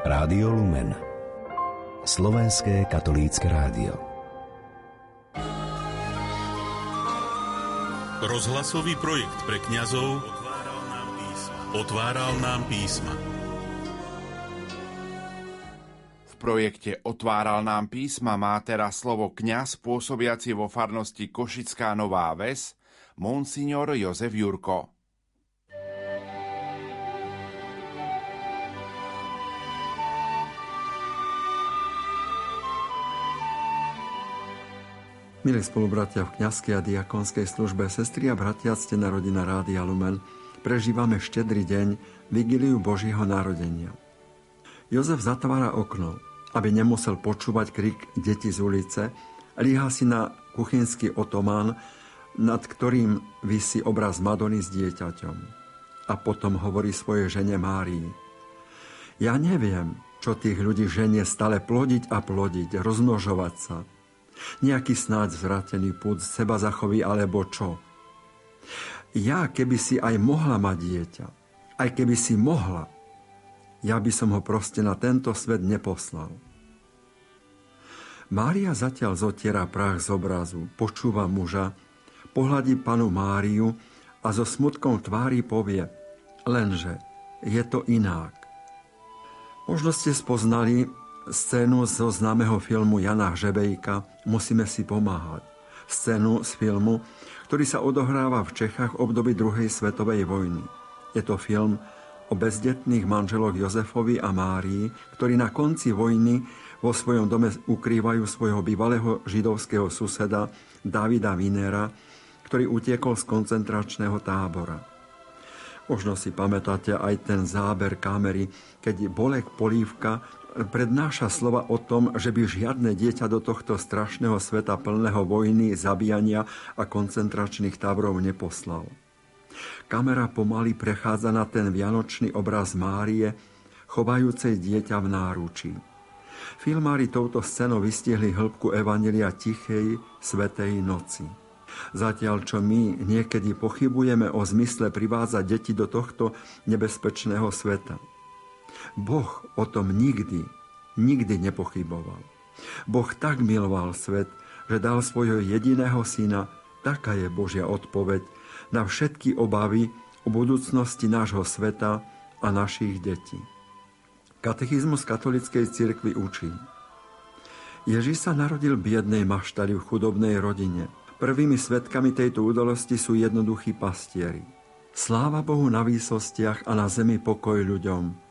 Rádio Lumen Slovenské katolícke rádio Rozhlasový projekt pre kňazov otváral nám písma. Otváral nám písma. V projekte Otváral nám písma má teraz slovo kňaz pôsobiaci vo farnosti Košická Nová Ves, monsignor Jozef Jurko. Milí spolubratia v kňazskej a diakonskej službe, sestri a bratia, ste narodina Rádia Lumen. Prežívame štedrý deň, vigiliu Božího narodenia. Jozef zatvára okno, aby nemusel počúvať krik deti z ulice, líha si na kuchynský otomán, nad ktorým vysí obraz Madony s dieťaťom. A potom hovorí svojej žene Márii. Ja neviem, čo tých ľudí ženie stále plodiť a plodiť, rozmnožovať sa – nejaký snáď zvratený púd seba zachoví alebo čo. Ja, keby si aj mohla mať dieťa, aj keby si mohla, ja by som ho proste na tento svet neposlal. Mária zatiaľ zotiera prach z obrazu, počúva muža, pohľadí panu Máriu a so smutkom tvári povie, lenže je to inak. Možno ste spoznali scénu zo známeho filmu Jana Hřebejka Musíme si pomáhať. Scénu z filmu, ktorý sa odohráva v Čechách v období druhej svetovej vojny. Je to film o bezdetných manželoch Jozefovi a Márii, ktorí na konci vojny vo svojom dome ukrývajú svojho bývalého židovského suseda Davida Vinera, ktorý utiekol z koncentračného tábora. Možno si pamätáte aj ten záber kamery, keď Bolek Polívka prednáša slova o tom, že by žiadne dieťa do tohto strašného sveta plného vojny, zabíjania a koncentračných táborov neposlal. Kamera pomaly prechádza na ten vianočný obraz Márie, chovajúcej dieťa v náručí. Filmári touto scénou vystihli hĺbku Evanelia tichej, svetej noci. Zatiaľ, čo my niekedy pochybujeme o zmysle privádzať deti do tohto nebezpečného sveta – Boh o tom nikdy, nikdy nepochyboval. Boh tak miloval svet, že dal svojho jediného syna, taká je Božia odpoveď na všetky obavy o budúcnosti nášho sveta a našich detí. Katechizmus katolickej cirkvi učí. Ježiš sa narodil v biednej maštali v chudobnej rodine. Prvými svetkami tejto udalosti sú jednoduchí pastieri. Sláva Bohu na výsostiach a na zemi pokoj ľuďom,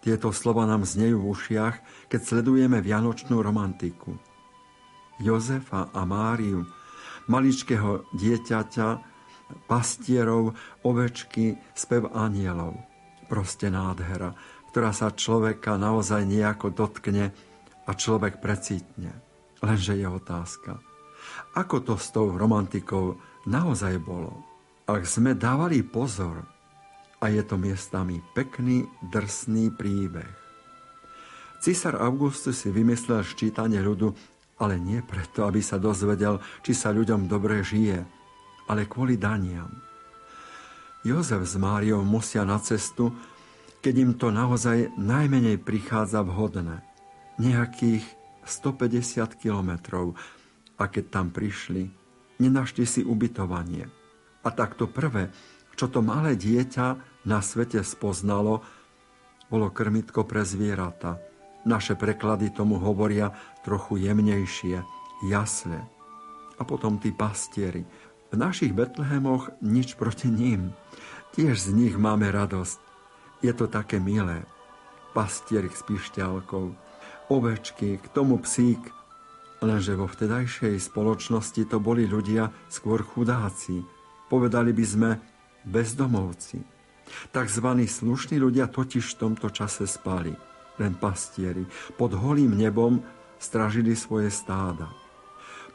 tieto slova nám znejú v ušiach, keď sledujeme vianočnú romantiku. Jozefa a Máriu, maličkého dieťaťa, pastierov, ovečky, spev anielov. Proste nádhera, ktorá sa človeka naozaj nejako dotkne a človek precítne. Lenže je otázka, ako to s tou romantikou naozaj bolo? Ak sme dávali pozor, a je to miestami pekný, drsný príbeh. Cisár Augustus si vymyslel ščítanie ľudu, ale nie preto, aby sa dozvedel, či sa ľuďom dobre žije, ale kvôli daniam. Jozef s Máriou musia na cestu, keď im to naozaj najmenej prichádza vhodné. Nejakých 150 kilometrov. A keď tam prišli, nenašli si ubytovanie. A takto prvé, čo to malé dieťa na svete spoznalo, bolo krmitko pre zvieratá. Naše preklady tomu hovoria trochu jemnejšie, jasle. A potom tí pastieri. V našich Betlehemoch nič proti ním. Tiež z nich máme radosť. Je to také milé. Pastierik s pišťalkou, ovečky, k tomu psík. Lenže vo vtedajšej spoločnosti to boli ľudia skôr chudáci. Povedali by sme bezdomovci. Takzvaní slušní ľudia totiž v tomto čase spali, len pastieri. Pod holým nebom stražili svoje stáda.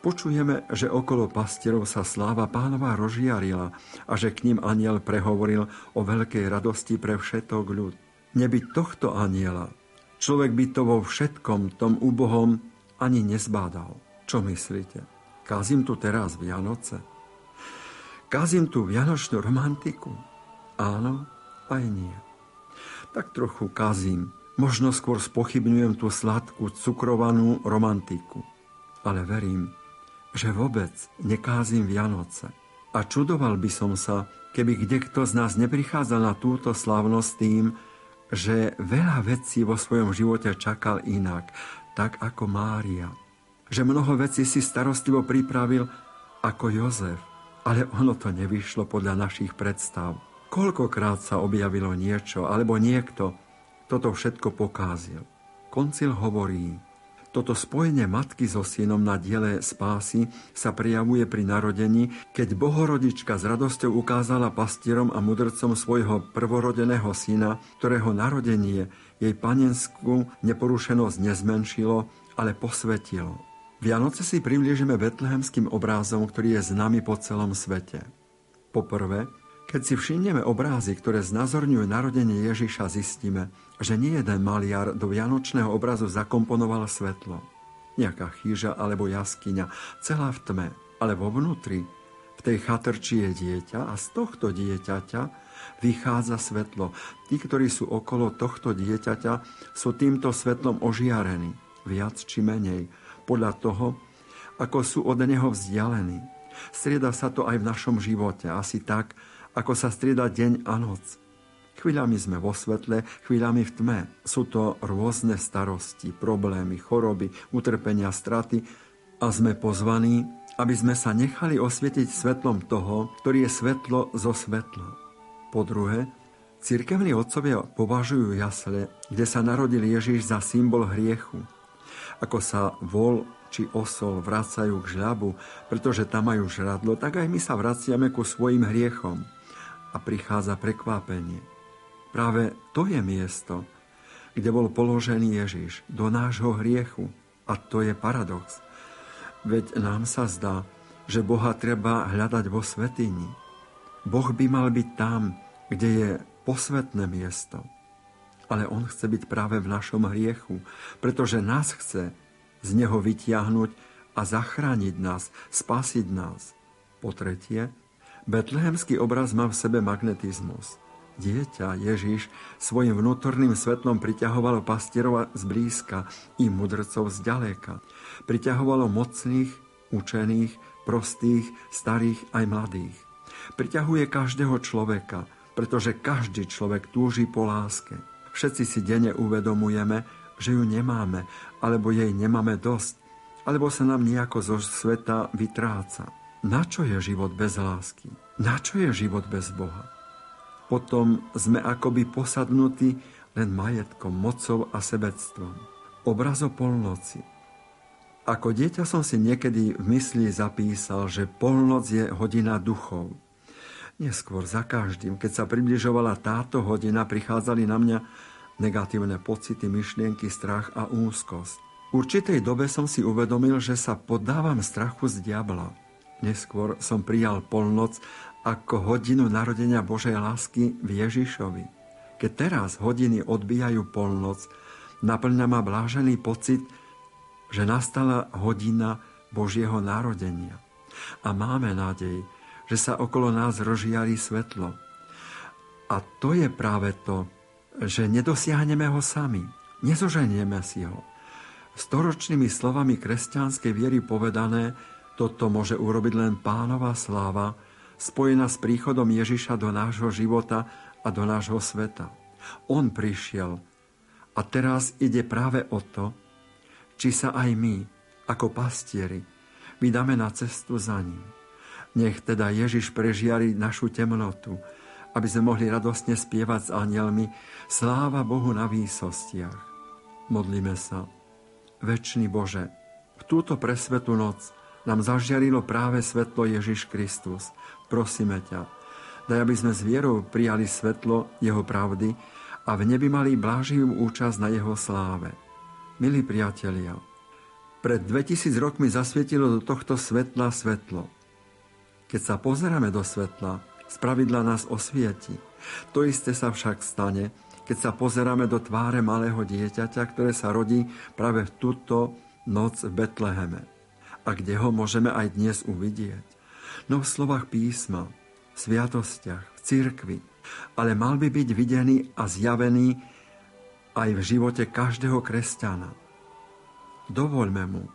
Počujeme, že okolo pastierov sa sláva pánova rozžiarila a že k ním aniel prehovoril o veľkej radosti pre všetok ľud. Nebyť tohto aniela, človek by to vo všetkom tom ubohom ani nezbádal. Čo myslíte? Kazím tu teraz Vianoce? Kazím tu Vianočnú romantiku? Áno, aj nie. Tak trochu kazím Možno skôr spochybňujem tú sladkú, cukrovanú romantiku. Ale verím, že vôbec nekázim Vianoce. A čudoval by som sa, keby kdekto z nás neprichádzal na túto slavnosť tým, že veľa vecí vo svojom živote čakal inak, tak ako Mária. Že mnoho vecí si starostlivo pripravil ako Jozef, ale ono to nevyšlo podľa našich predstav. Koľkokrát sa objavilo niečo, alebo niekto, toto všetko pokázil. Koncil hovorí, toto spojenie matky so synom na diele spásy sa prejavuje pri narodení, keď Bohorodička s radosťou ukázala pastierom a mudrcom svojho prvorodeného syna, ktorého narodenie jej panenskú neporušenosť nezmenšilo, ale posvetilo. Vianoce si priblížime betlehemským obrázom, ktorý je známy po celom svete. Poprvé, keď si všimneme obrázy, ktoré znázorňujú narodenie Ježiša, zistíme, že nie jeden maliar do vianočného obrazu zakomponoval svetlo. Nejaká chyža alebo jaskyňa, celá v tme, ale vo vnútri, v tej chatrči je dieťa a z tohto dieťaťa vychádza svetlo. Tí, ktorí sú okolo tohto dieťaťa, sú týmto svetlom ožiarení, viac či menej, podľa toho, ako sú od neho vzdialení. Strieda sa to aj v našom živote, asi tak, ako sa strieda deň a noc. Chvíľami sme vo svetle, chvíľami v tme. Sú to rôzne starosti, problémy, choroby, utrpenia, straty a sme pozvaní, aby sme sa nechali osvietiť svetlom toho, ktorý je svetlo zo svetla. Po druhé, Cirkevní otcovia považujú jasle, kde sa narodil Ježiš za symbol hriechu. Ako sa vol či osol vracajú k žľabu, pretože tam majú žradlo, tak aj my sa vraciame ku svojim hriechom a prichádza prekvapenie. Práve to je miesto, kde bol položený Ježiš, do nášho hriechu. A to je paradox. Veď nám sa zdá, že Boha treba hľadať vo svetini. Boh by mal byť tam, kde je posvetné miesto. Ale On chce byť práve v našom hriechu, pretože nás chce z Neho vytiahnuť a zachrániť nás, spasiť nás. Po tretie, Betlehemský obraz má v sebe magnetizmus. Dieťa Ježiš svojim vnútorným svetlom priťahovalo pastierova zblízka i mudrcov zďaleka. Priťahovalo mocných, učených, prostých, starých aj mladých. Priťahuje každého človeka, pretože každý človek túži po láske. Všetci si denne uvedomujeme, že ju nemáme, alebo jej nemáme dosť, alebo sa nám nejako zo sveta vytráca. Na čo je život bez lásky? Na čo je život bez Boha? Potom sme akoby posadnutí len majetkom, mocou a sebectvom. Obraz o polnoci. Ako dieťa som si niekedy v mysli zapísal, že polnoc je hodina duchov. Neskôr za každým, keď sa približovala táto hodina, prichádzali na mňa negatívne pocity, myšlienky, strach a úzkosť. V určitej dobe som si uvedomil, že sa poddávam strachu z diabla – Neskôr som prijal polnoc ako hodinu narodenia Božej lásky v Ježišovi. Keď teraz hodiny odbijajú polnoc, naplňa ma blážený pocit, že nastala hodina Božieho narodenia. A máme nádej, že sa okolo nás rozžiarí svetlo. A to je práve to, že nedosiahneme ho sami, nezoženieme si ho. Storočnými slovami kresťanskej viery povedané, toto môže urobiť len pánova sláva, spojená s príchodom Ježiša do nášho života a do nášho sveta. On prišiel a teraz ide práve o to, či sa aj my, ako pastieri, vydáme na cestu za ním. Nech teda Ježiš prežiari našu temnotu, aby sme mohli radostne spievať s anielmi Sláva Bohu na výsostiach. Modlíme sa. Večný Bože, v túto presvetú noc nám zažiarilo práve svetlo Ježiš Kristus. Prosíme ťa, daj, aby sme s vierou prijali svetlo Jeho pravdy a v nebi mali bláživú účasť na Jeho sláve. Milí priatelia, pred 2000 rokmi zasvietilo do tohto svetla svetlo. Keď sa pozeráme do svetla, spravidla nás osvieti. To isté sa však stane, keď sa pozeráme do tváre malého dieťaťa, ktoré sa rodí práve v túto noc v Betleheme a kde ho môžeme aj dnes uvidieť. No v slovách písma, v sviatostiach, v cirkvi, ale mal by byť videný a zjavený aj v živote každého kresťana. Dovoľme mu,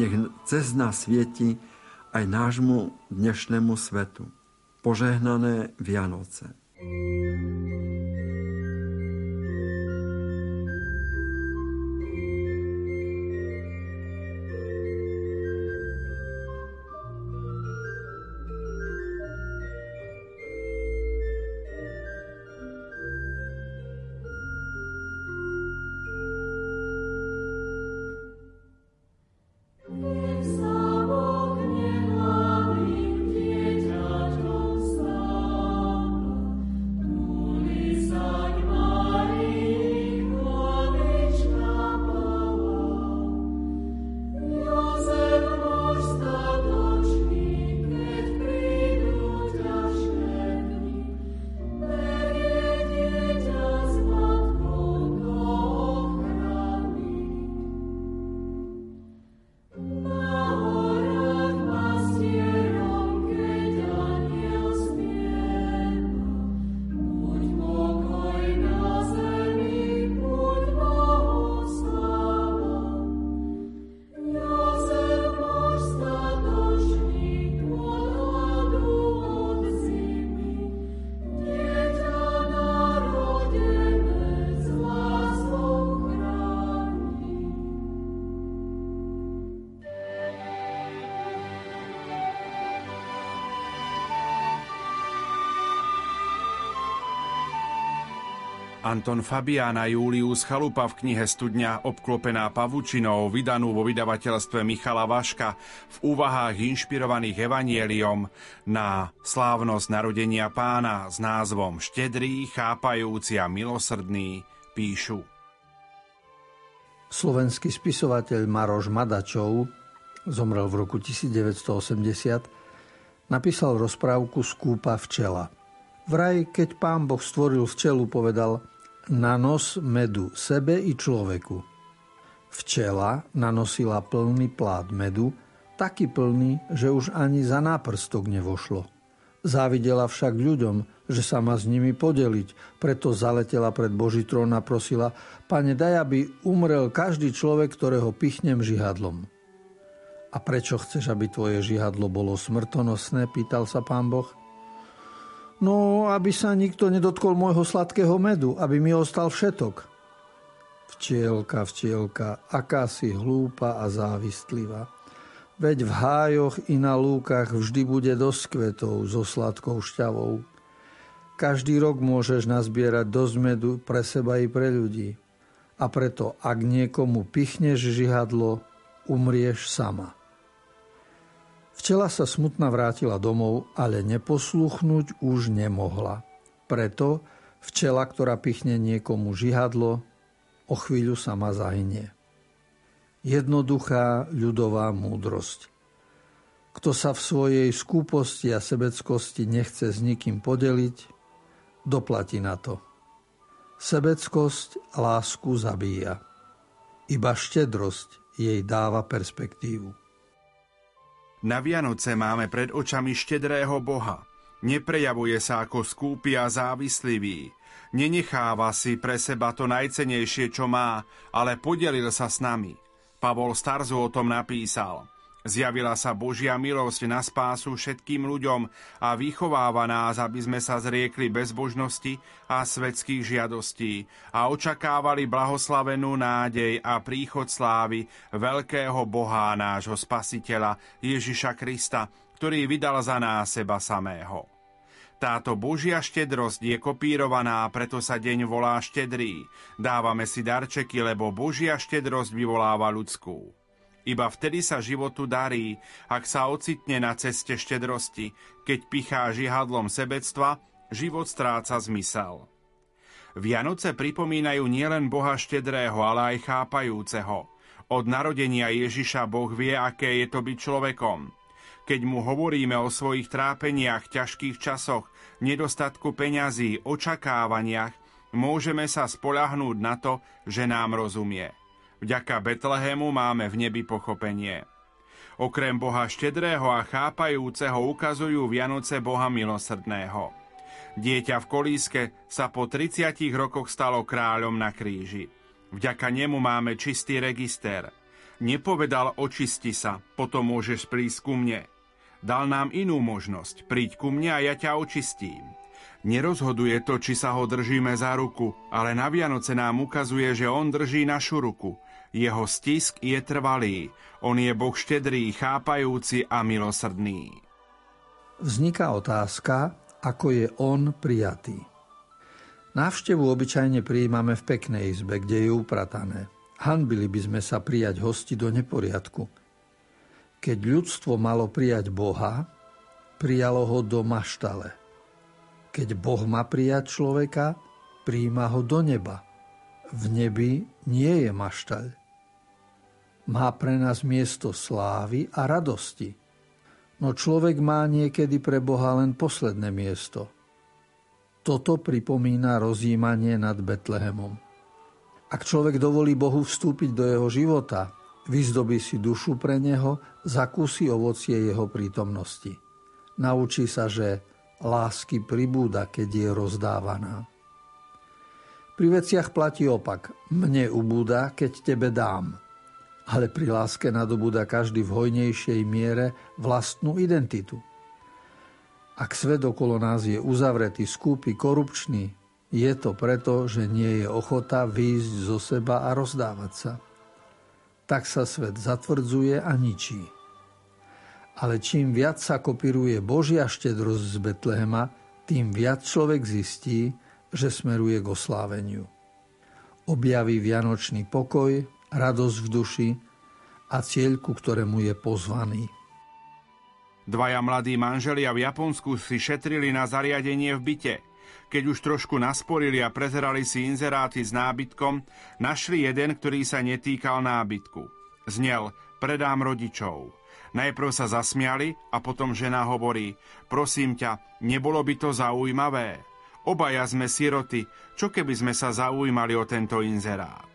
nech cez nás svieti aj nášmu dnešnému svetu. Požehnané Vianoce. Anton Fabián a Julius Chalupa v knihe Studňa obklopená pavučinou, vydanú vo vydavateľstve Michala Vaška v úvahách inšpirovaných evanieliom na slávnosť narodenia pána s názvom Štedrý, chápajúci a milosrdný píšu. Slovenský spisovateľ Maroš Madačov zomrel v roku 1980, napísal rozprávku Skúpa včela. Vraj, keď pán Boh stvoril včelu, povedal – na nos medu sebe i človeku. Včela nanosila plný plát medu, taký plný, že už ani za náprstok nevošlo. Závidela však ľuďom, že sa má s nimi podeliť, preto zaletela pred Boží trón a prosila, pane, daj, aby umrel každý človek, ktorého pichnem žihadlom. A prečo chceš, aby tvoje žihadlo bolo smrtonosné, pýtal sa pán Boh. No, aby sa nikto nedotkol môjho sladkého medu, aby mi ostal všetok. Včielka, včielka, aká si hlúpa a závistlivá. Veď v hájoch i na lúkach vždy bude dosť kvetov so sladkou šťavou. Každý rok môžeš nazbierať dosť medu pre seba i pre ľudí. A preto, ak niekomu pichneš žihadlo, umrieš sama. Včela sa smutná vrátila domov, ale neposluchnúť už nemohla. Preto včela, ktorá pichne niekomu žihadlo, o chvíľu sama zahynie. Jednoduchá ľudová múdrosť. Kto sa v svojej skúposti a sebeckosti nechce s nikým podeliť, doplatí na to. Sebeckosť lásku zabíja. Iba štedrosť jej dáva perspektívu. Na Vianoce máme pred očami štedrého Boha. Neprejavuje sa ako skúpi a závislivý. Nenecháva si pre seba to najcenejšie, čo má, ale podelil sa s nami. Pavol Starzu o tom napísal – Zjavila sa Božia milosť na spásu všetkým ľuďom a vychováva nás, aby sme sa zriekli bezbožnosti a svetských žiadostí a očakávali blahoslavenú nádej a príchod slávy veľkého Boha nášho Spasiteľa Ježiša Krista, ktorý vydal za nás seba samého. Táto Božia štedrosť je kopírovaná, preto sa deň volá štedrý. Dávame si darčeky, lebo Božia štedrosť vyvoláva ľudskú. Iba vtedy sa životu darí, ak sa ocitne na ceste štedrosti. Keď pichá žihadlom sebectva, život stráca zmysel. Vianoce pripomínajú nielen Boha štedrého, ale aj chápajúceho. Od narodenia Ježiša Boh vie, aké je to byť človekom. Keď mu hovoríme o svojich trápeniach, ťažkých časoch, nedostatku peňazí, očakávaniach, môžeme sa spolahnúť na to, že nám rozumie. Vďaka Betlehému máme v nebi pochopenie. Okrem Boha štedrého a chápajúceho ukazujú Vianoce Boha milosrdného. Dieťa v kolíske sa po 30 rokoch stalo kráľom na kríži. Vďaka nemu máme čistý register. Nepovedal očisti sa, potom môžeš prísť ku mne. Dal nám inú možnosť, príď ku mne a ja ťa očistím. Nerozhoduje to, či sa ho držíme za ruku, ale na Vianoce nám ukazuje, že on drží našu ruku. Jeho stisk je trvalý. On je Boh štedrý, chápajúci a milosrdný. Vzniká otázka, ako je on prijatý. Návštevu obyčajne prijímame v peknej izbe, kde je upratané. Hanbili by sme sa prijať hosti do neporiadku. Keď ľudstvo malo prijať Boha, prijalo ho do maštale. Keď Boh má prijať človeka, príjma ho do neba. V nebi nie je maštaľ. Má pre nás miesto slávy a radosti. No človek má niekedy pre Boha len posledné miesto – toto pripomína rozjímanie nad Betlehemom. Ak človek dovolí Bohu vstúpiť do jeho života, vyzdobí si dušu pre neho, zakúsi ovocie jeho prítomnosti. Naučí sa, že lásky pribúda, keď je rozdávaná. Pri veciach platí opak. Mne ubúda, keď tebe dám. Ale pri láske nadobúda každý v hojnejšej miere vlastnú identitu. Ak svet okolo nás je uzavretý, skúpy, korupčný, je to preto, že nie je ochota výjsť zo seba a rozdávať sa. Tak sa svet zatvrdzuje a ničí. Ale čím viac sa kopíruje Božia štedrosť z Betlehema, tým viac človek zistí, že smeruje k osláveniu. Objaví vianočný pokoj, radosť v duši a cieľ, ku ktorému je pozvaný. Dvaja mladí manželia v Japonsku si šetrili na zariadenie v byte. Keď už trošku nasporili a prezerali si inzeráty s nábytkom, našli jeden, ktorý sa netýkal nábytku. Znel, predám rodičov. Najprv sa zasmiali a potom žena hovorí, prosím ťa, nebolo by to zaujímavé? Obaja sme siroty, čo keby sme sa zaujímali o tento inzerát?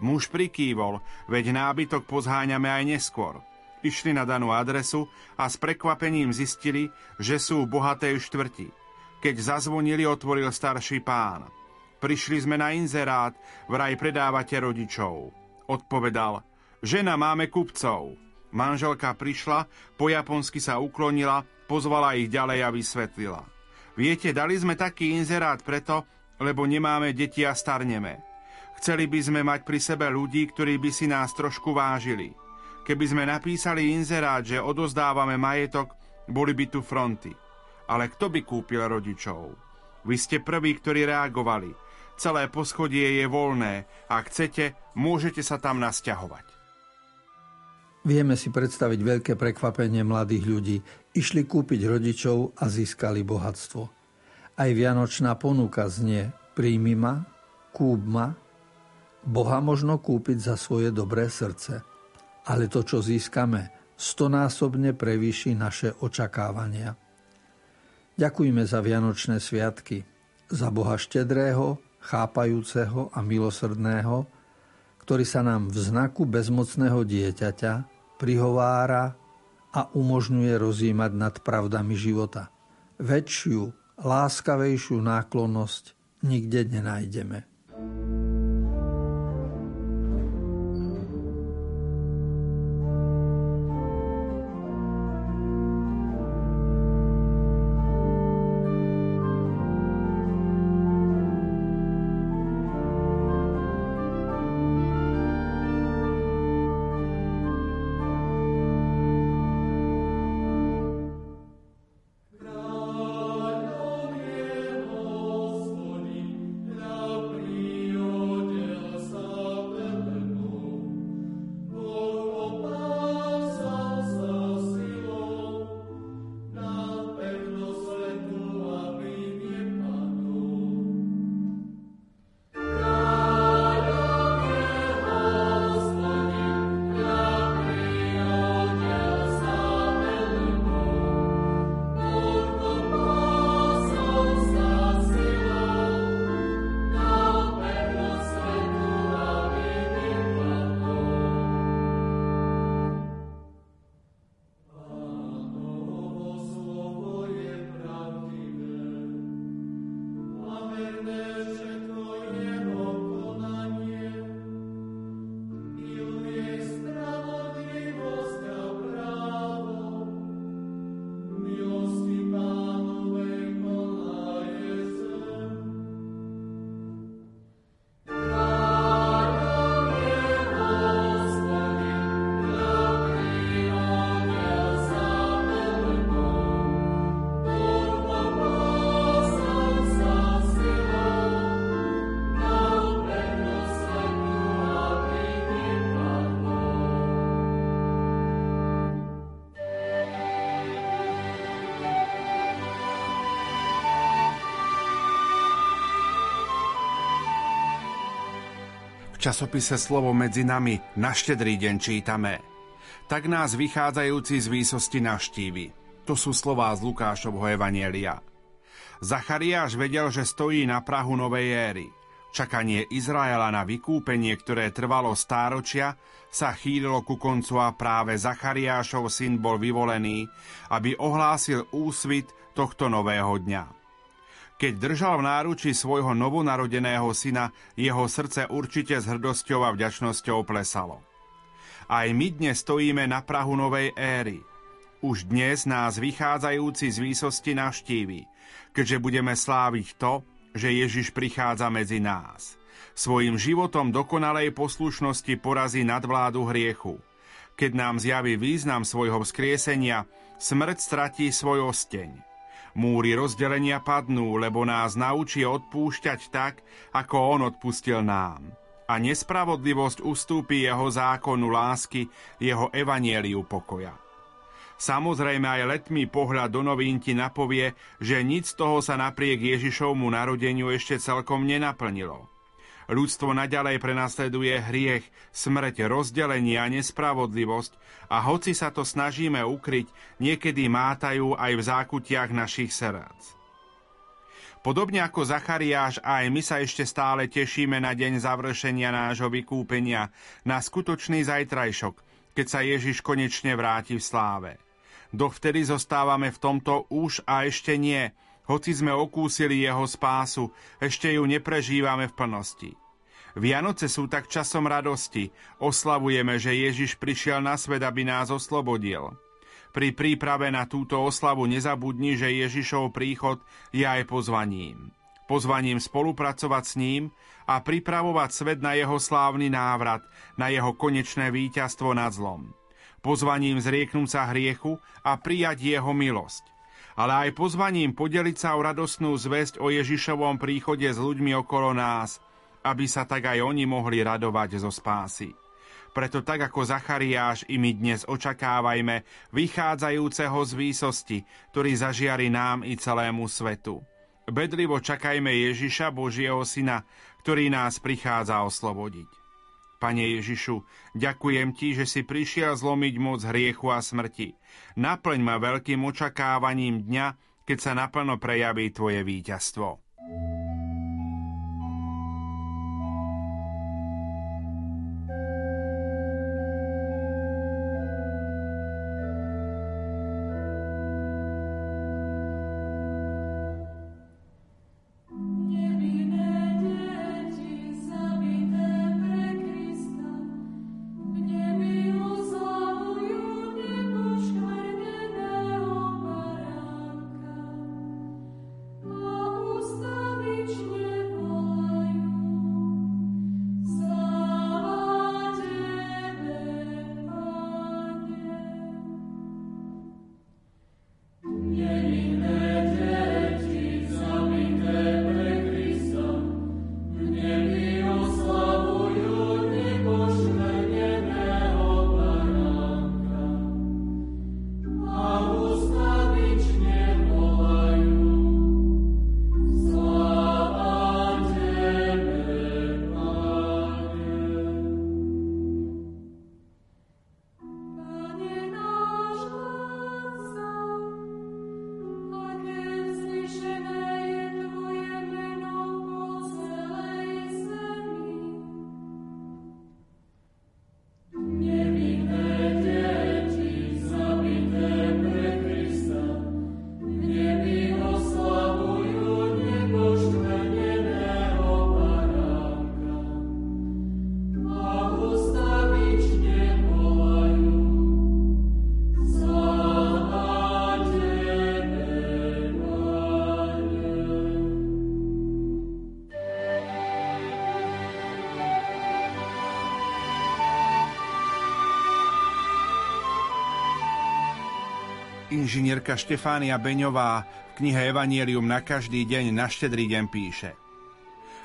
Muž prikývol, veď nábytok pozháňame aj neskôr. Išli na danú adresu a s prekvapením zistili, že sú v bohatej štvrti. Keď zazvonili, otvoril starší pán. Prišli sme na inzerát, vraj predávate rodičov. Odpovedal, žena máme kupcov. Manželka prišla, po japonsky sa uklonila, pozvala ich ďalej a vysvetlila. Viete, dali sme taký inzerát preto, lebo nemáme deti a starneme. Chceli by sme mať pri sebe ľudí, ktorí by si nás trošku vážili. Keby sme napísali inzerát, že odozdávame majetok, boli by tu fronty. Ale kto by kúpil rodičov? Vy ste prví, ktorí reagovali. Celé poschodie je voľné. Ak chcete, môžete sa tam nasťahovať. Vieme si predstaviť veľké prekvapenie mladých ľudí. Išli kúpiť rodičov a získali bohatstvo. Aj vianočná ponuka znie príjmi ma, kúp ma, Boha možno kúpiť za svoje dobré srdce ale to, čo získame, stonásobne prevýši naše očakávania. Ďakujme za Vianočné sviatky, za Boha štedrého, chápajúceho a milosrdného, ktorý sa nám v znaku bezmocného dieťaťa prihovára a umožňuje rozímať nad pravdami života. Väčšiu, láskavejšiu náklonnosť nikde nenájdeme. Časopise Slovo medzi nami na štedrý deň čítame. Tak nás vychádzajúci z výsosti naštívi. To sú slová z Lukášovho Evanielia. Zachariáš vedel, že stojí na Prahu novej éry. Čakanie Izraela na vykúpenie, ktoré trvalo stáročia, sa chýlilo ku koncu a práve Zachariášov syn bol vyvolený, aby ohlásil úsvit tohto nového dňa. Keď držal v náručí svojho novonarodeného syna, jeho srdce určite s hrdosťou a vďačnosťou plesalo. Aj my dnes stojíme na Prahu novej éry. Už dnes nás vychádzajúci z výsosti navštívi, keďže budeme sláviť to, že Ježiš prichádza medzi nás. Svojim životom dokonalej poslušnosti porazí nadvládu hriechu. Keď nám zjaví význam svojho vzkriesenia, smrť stratí svoj osteň. Múry rozdelenia padnú, lebo nás naučí odpúšťať tak, ako On odpustil nám. A nespravodlivosť ustúpi jeho zákonu lásky, jeho evanieliu pokoja. Samozrejme aj letmý pohľad do novín ti napovie, že nic z toho sa napriek Ježišovmu narodeniu ešte celkom nenaplnilo. Ľudstvo naďalej prenasleduje hriech, smrť, rozdelenie a nespravodlivosť a hoci sa to snažíme ukryť, niekedy mátajú aj v zákutiach našich srdc. Podobne ako Zachariáš, aj my sa ešte stále tešíme na deň završenia nášho vykúpenia, na skutočný zajtrajšok, keď sa Ježiš konečne vráti v sláve. Dovtedy zostávame v tomto už a ešte nie, hoci sme okúsili jeho spásu, ešte ju neprežívame v plnosti. Vianoce sú tak časom radosti. Oslavujeme, že Ježiš prišiel na svet, aby nás oslobodil. Pri príprave na túto oslavu nezabudni, že Ježišov príchod je aj pozvaním. Pozvaním spolupracovať s ním a pripravovať svet na jeho slávny návrat, na jeho konečné víťazstvo nad zlom. Pozvaním zrieknúť sa hriechu a prijať jeho milosť ale aj pozvaním podeliť sa o radosnú zväzť o Ježišovom príchode s ľuďmi okolo nás, aby sa tak aj oni mohli radovať zo spásy. Preto tak ako Zachariáš i my dnes očakávajme vychádzajúceho z výsosti, ktorý zažiari nám i celému svetu. Bedlivo čakajme Ježiša, Božieho Syna, ktorý nás prichádza oslobodiť. Pane Ježišu, ďakujem Ti, že si prišiel zlomiť moc hriechu a smrti. Naplň ma veľkým očakávaním dňa, keď sa naplno prejaví Tvoje víťazstvo. Inžinierka Štefánia Beňová v knihe Evangelium na každý deň na štedrý deň píše.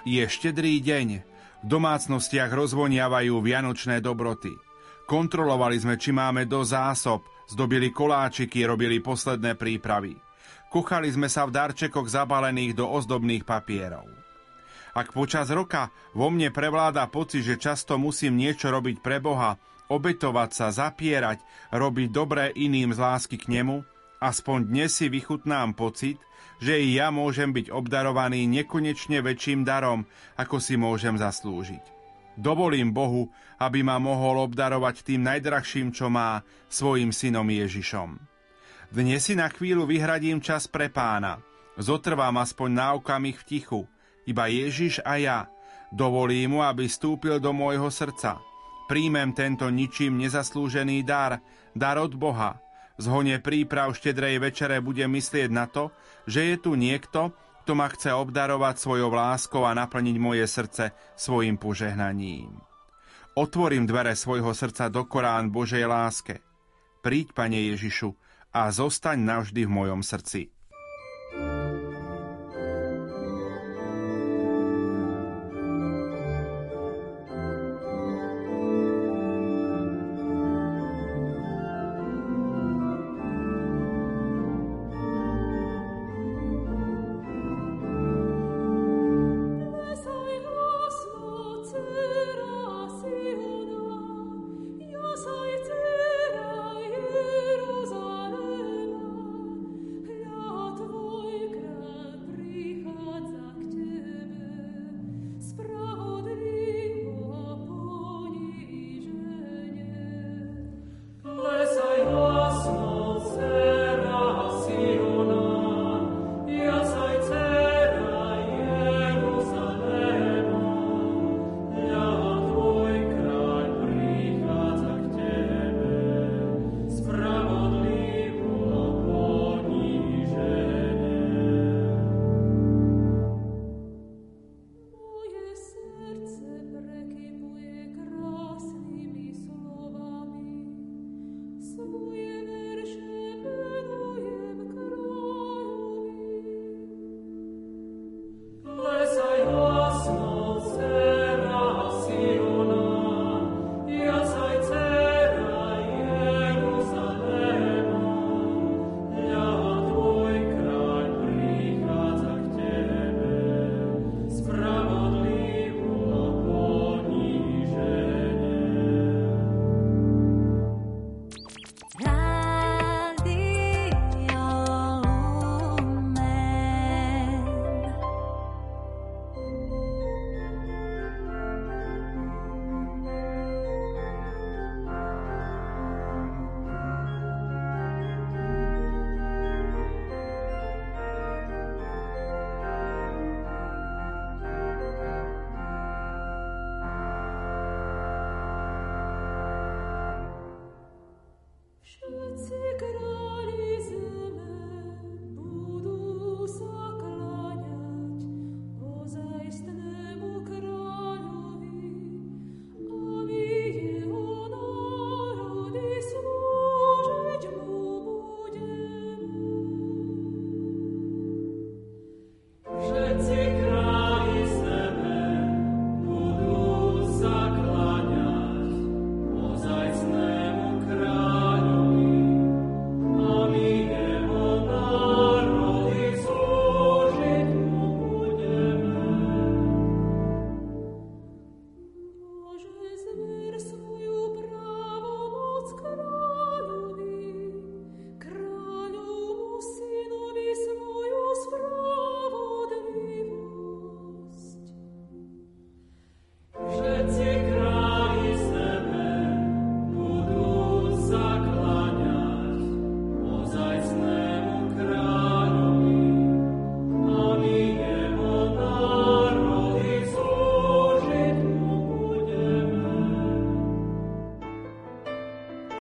Je štedrý deň, v domácnostiach rozvoniavajú vianočné dobroty. Kontrolovali sme, či máme do zásob, zdobili koláčiky, robili posledné prípravy. Kuchali sme sa v darčekoch zabalených do ozdobných papierov. Ak počas roka vo mne prevláda pocit, že často musím niečo robiť pre Boha, obetovať sa, zapierať, robiť dobré iným z lásky k nemu, aspoň dnes si vychutnám pocit, že i ja môžem byť obdarovaný nekonečne väčším darom, ako si môžem zaslúžiť. Dovolím Bohu, aby ma mohol obdarovať tým najdrahším, čo má, svojim synom Ježišom. Dnes si na chvíľu vyhradím čas pre pána. Zotrvám aspoň na okamih v tichu. Iba Ježiš a ja. Dovolím mu, aby vstúpil do môjho srdca. Príjmem tento ničím nezaslúžený dar, dar od Boha. Z hone príprav štedrej večere budem myslieť na to, že je tu niekto, kto ma chce obdarovať svojou láskou a naplniť moje srdce svojim požehnaním. Otvorím dvere svojho srdca do Korán Božej láske. Príď, Pane Ježišu, a zostaň navždy v mojom srdci.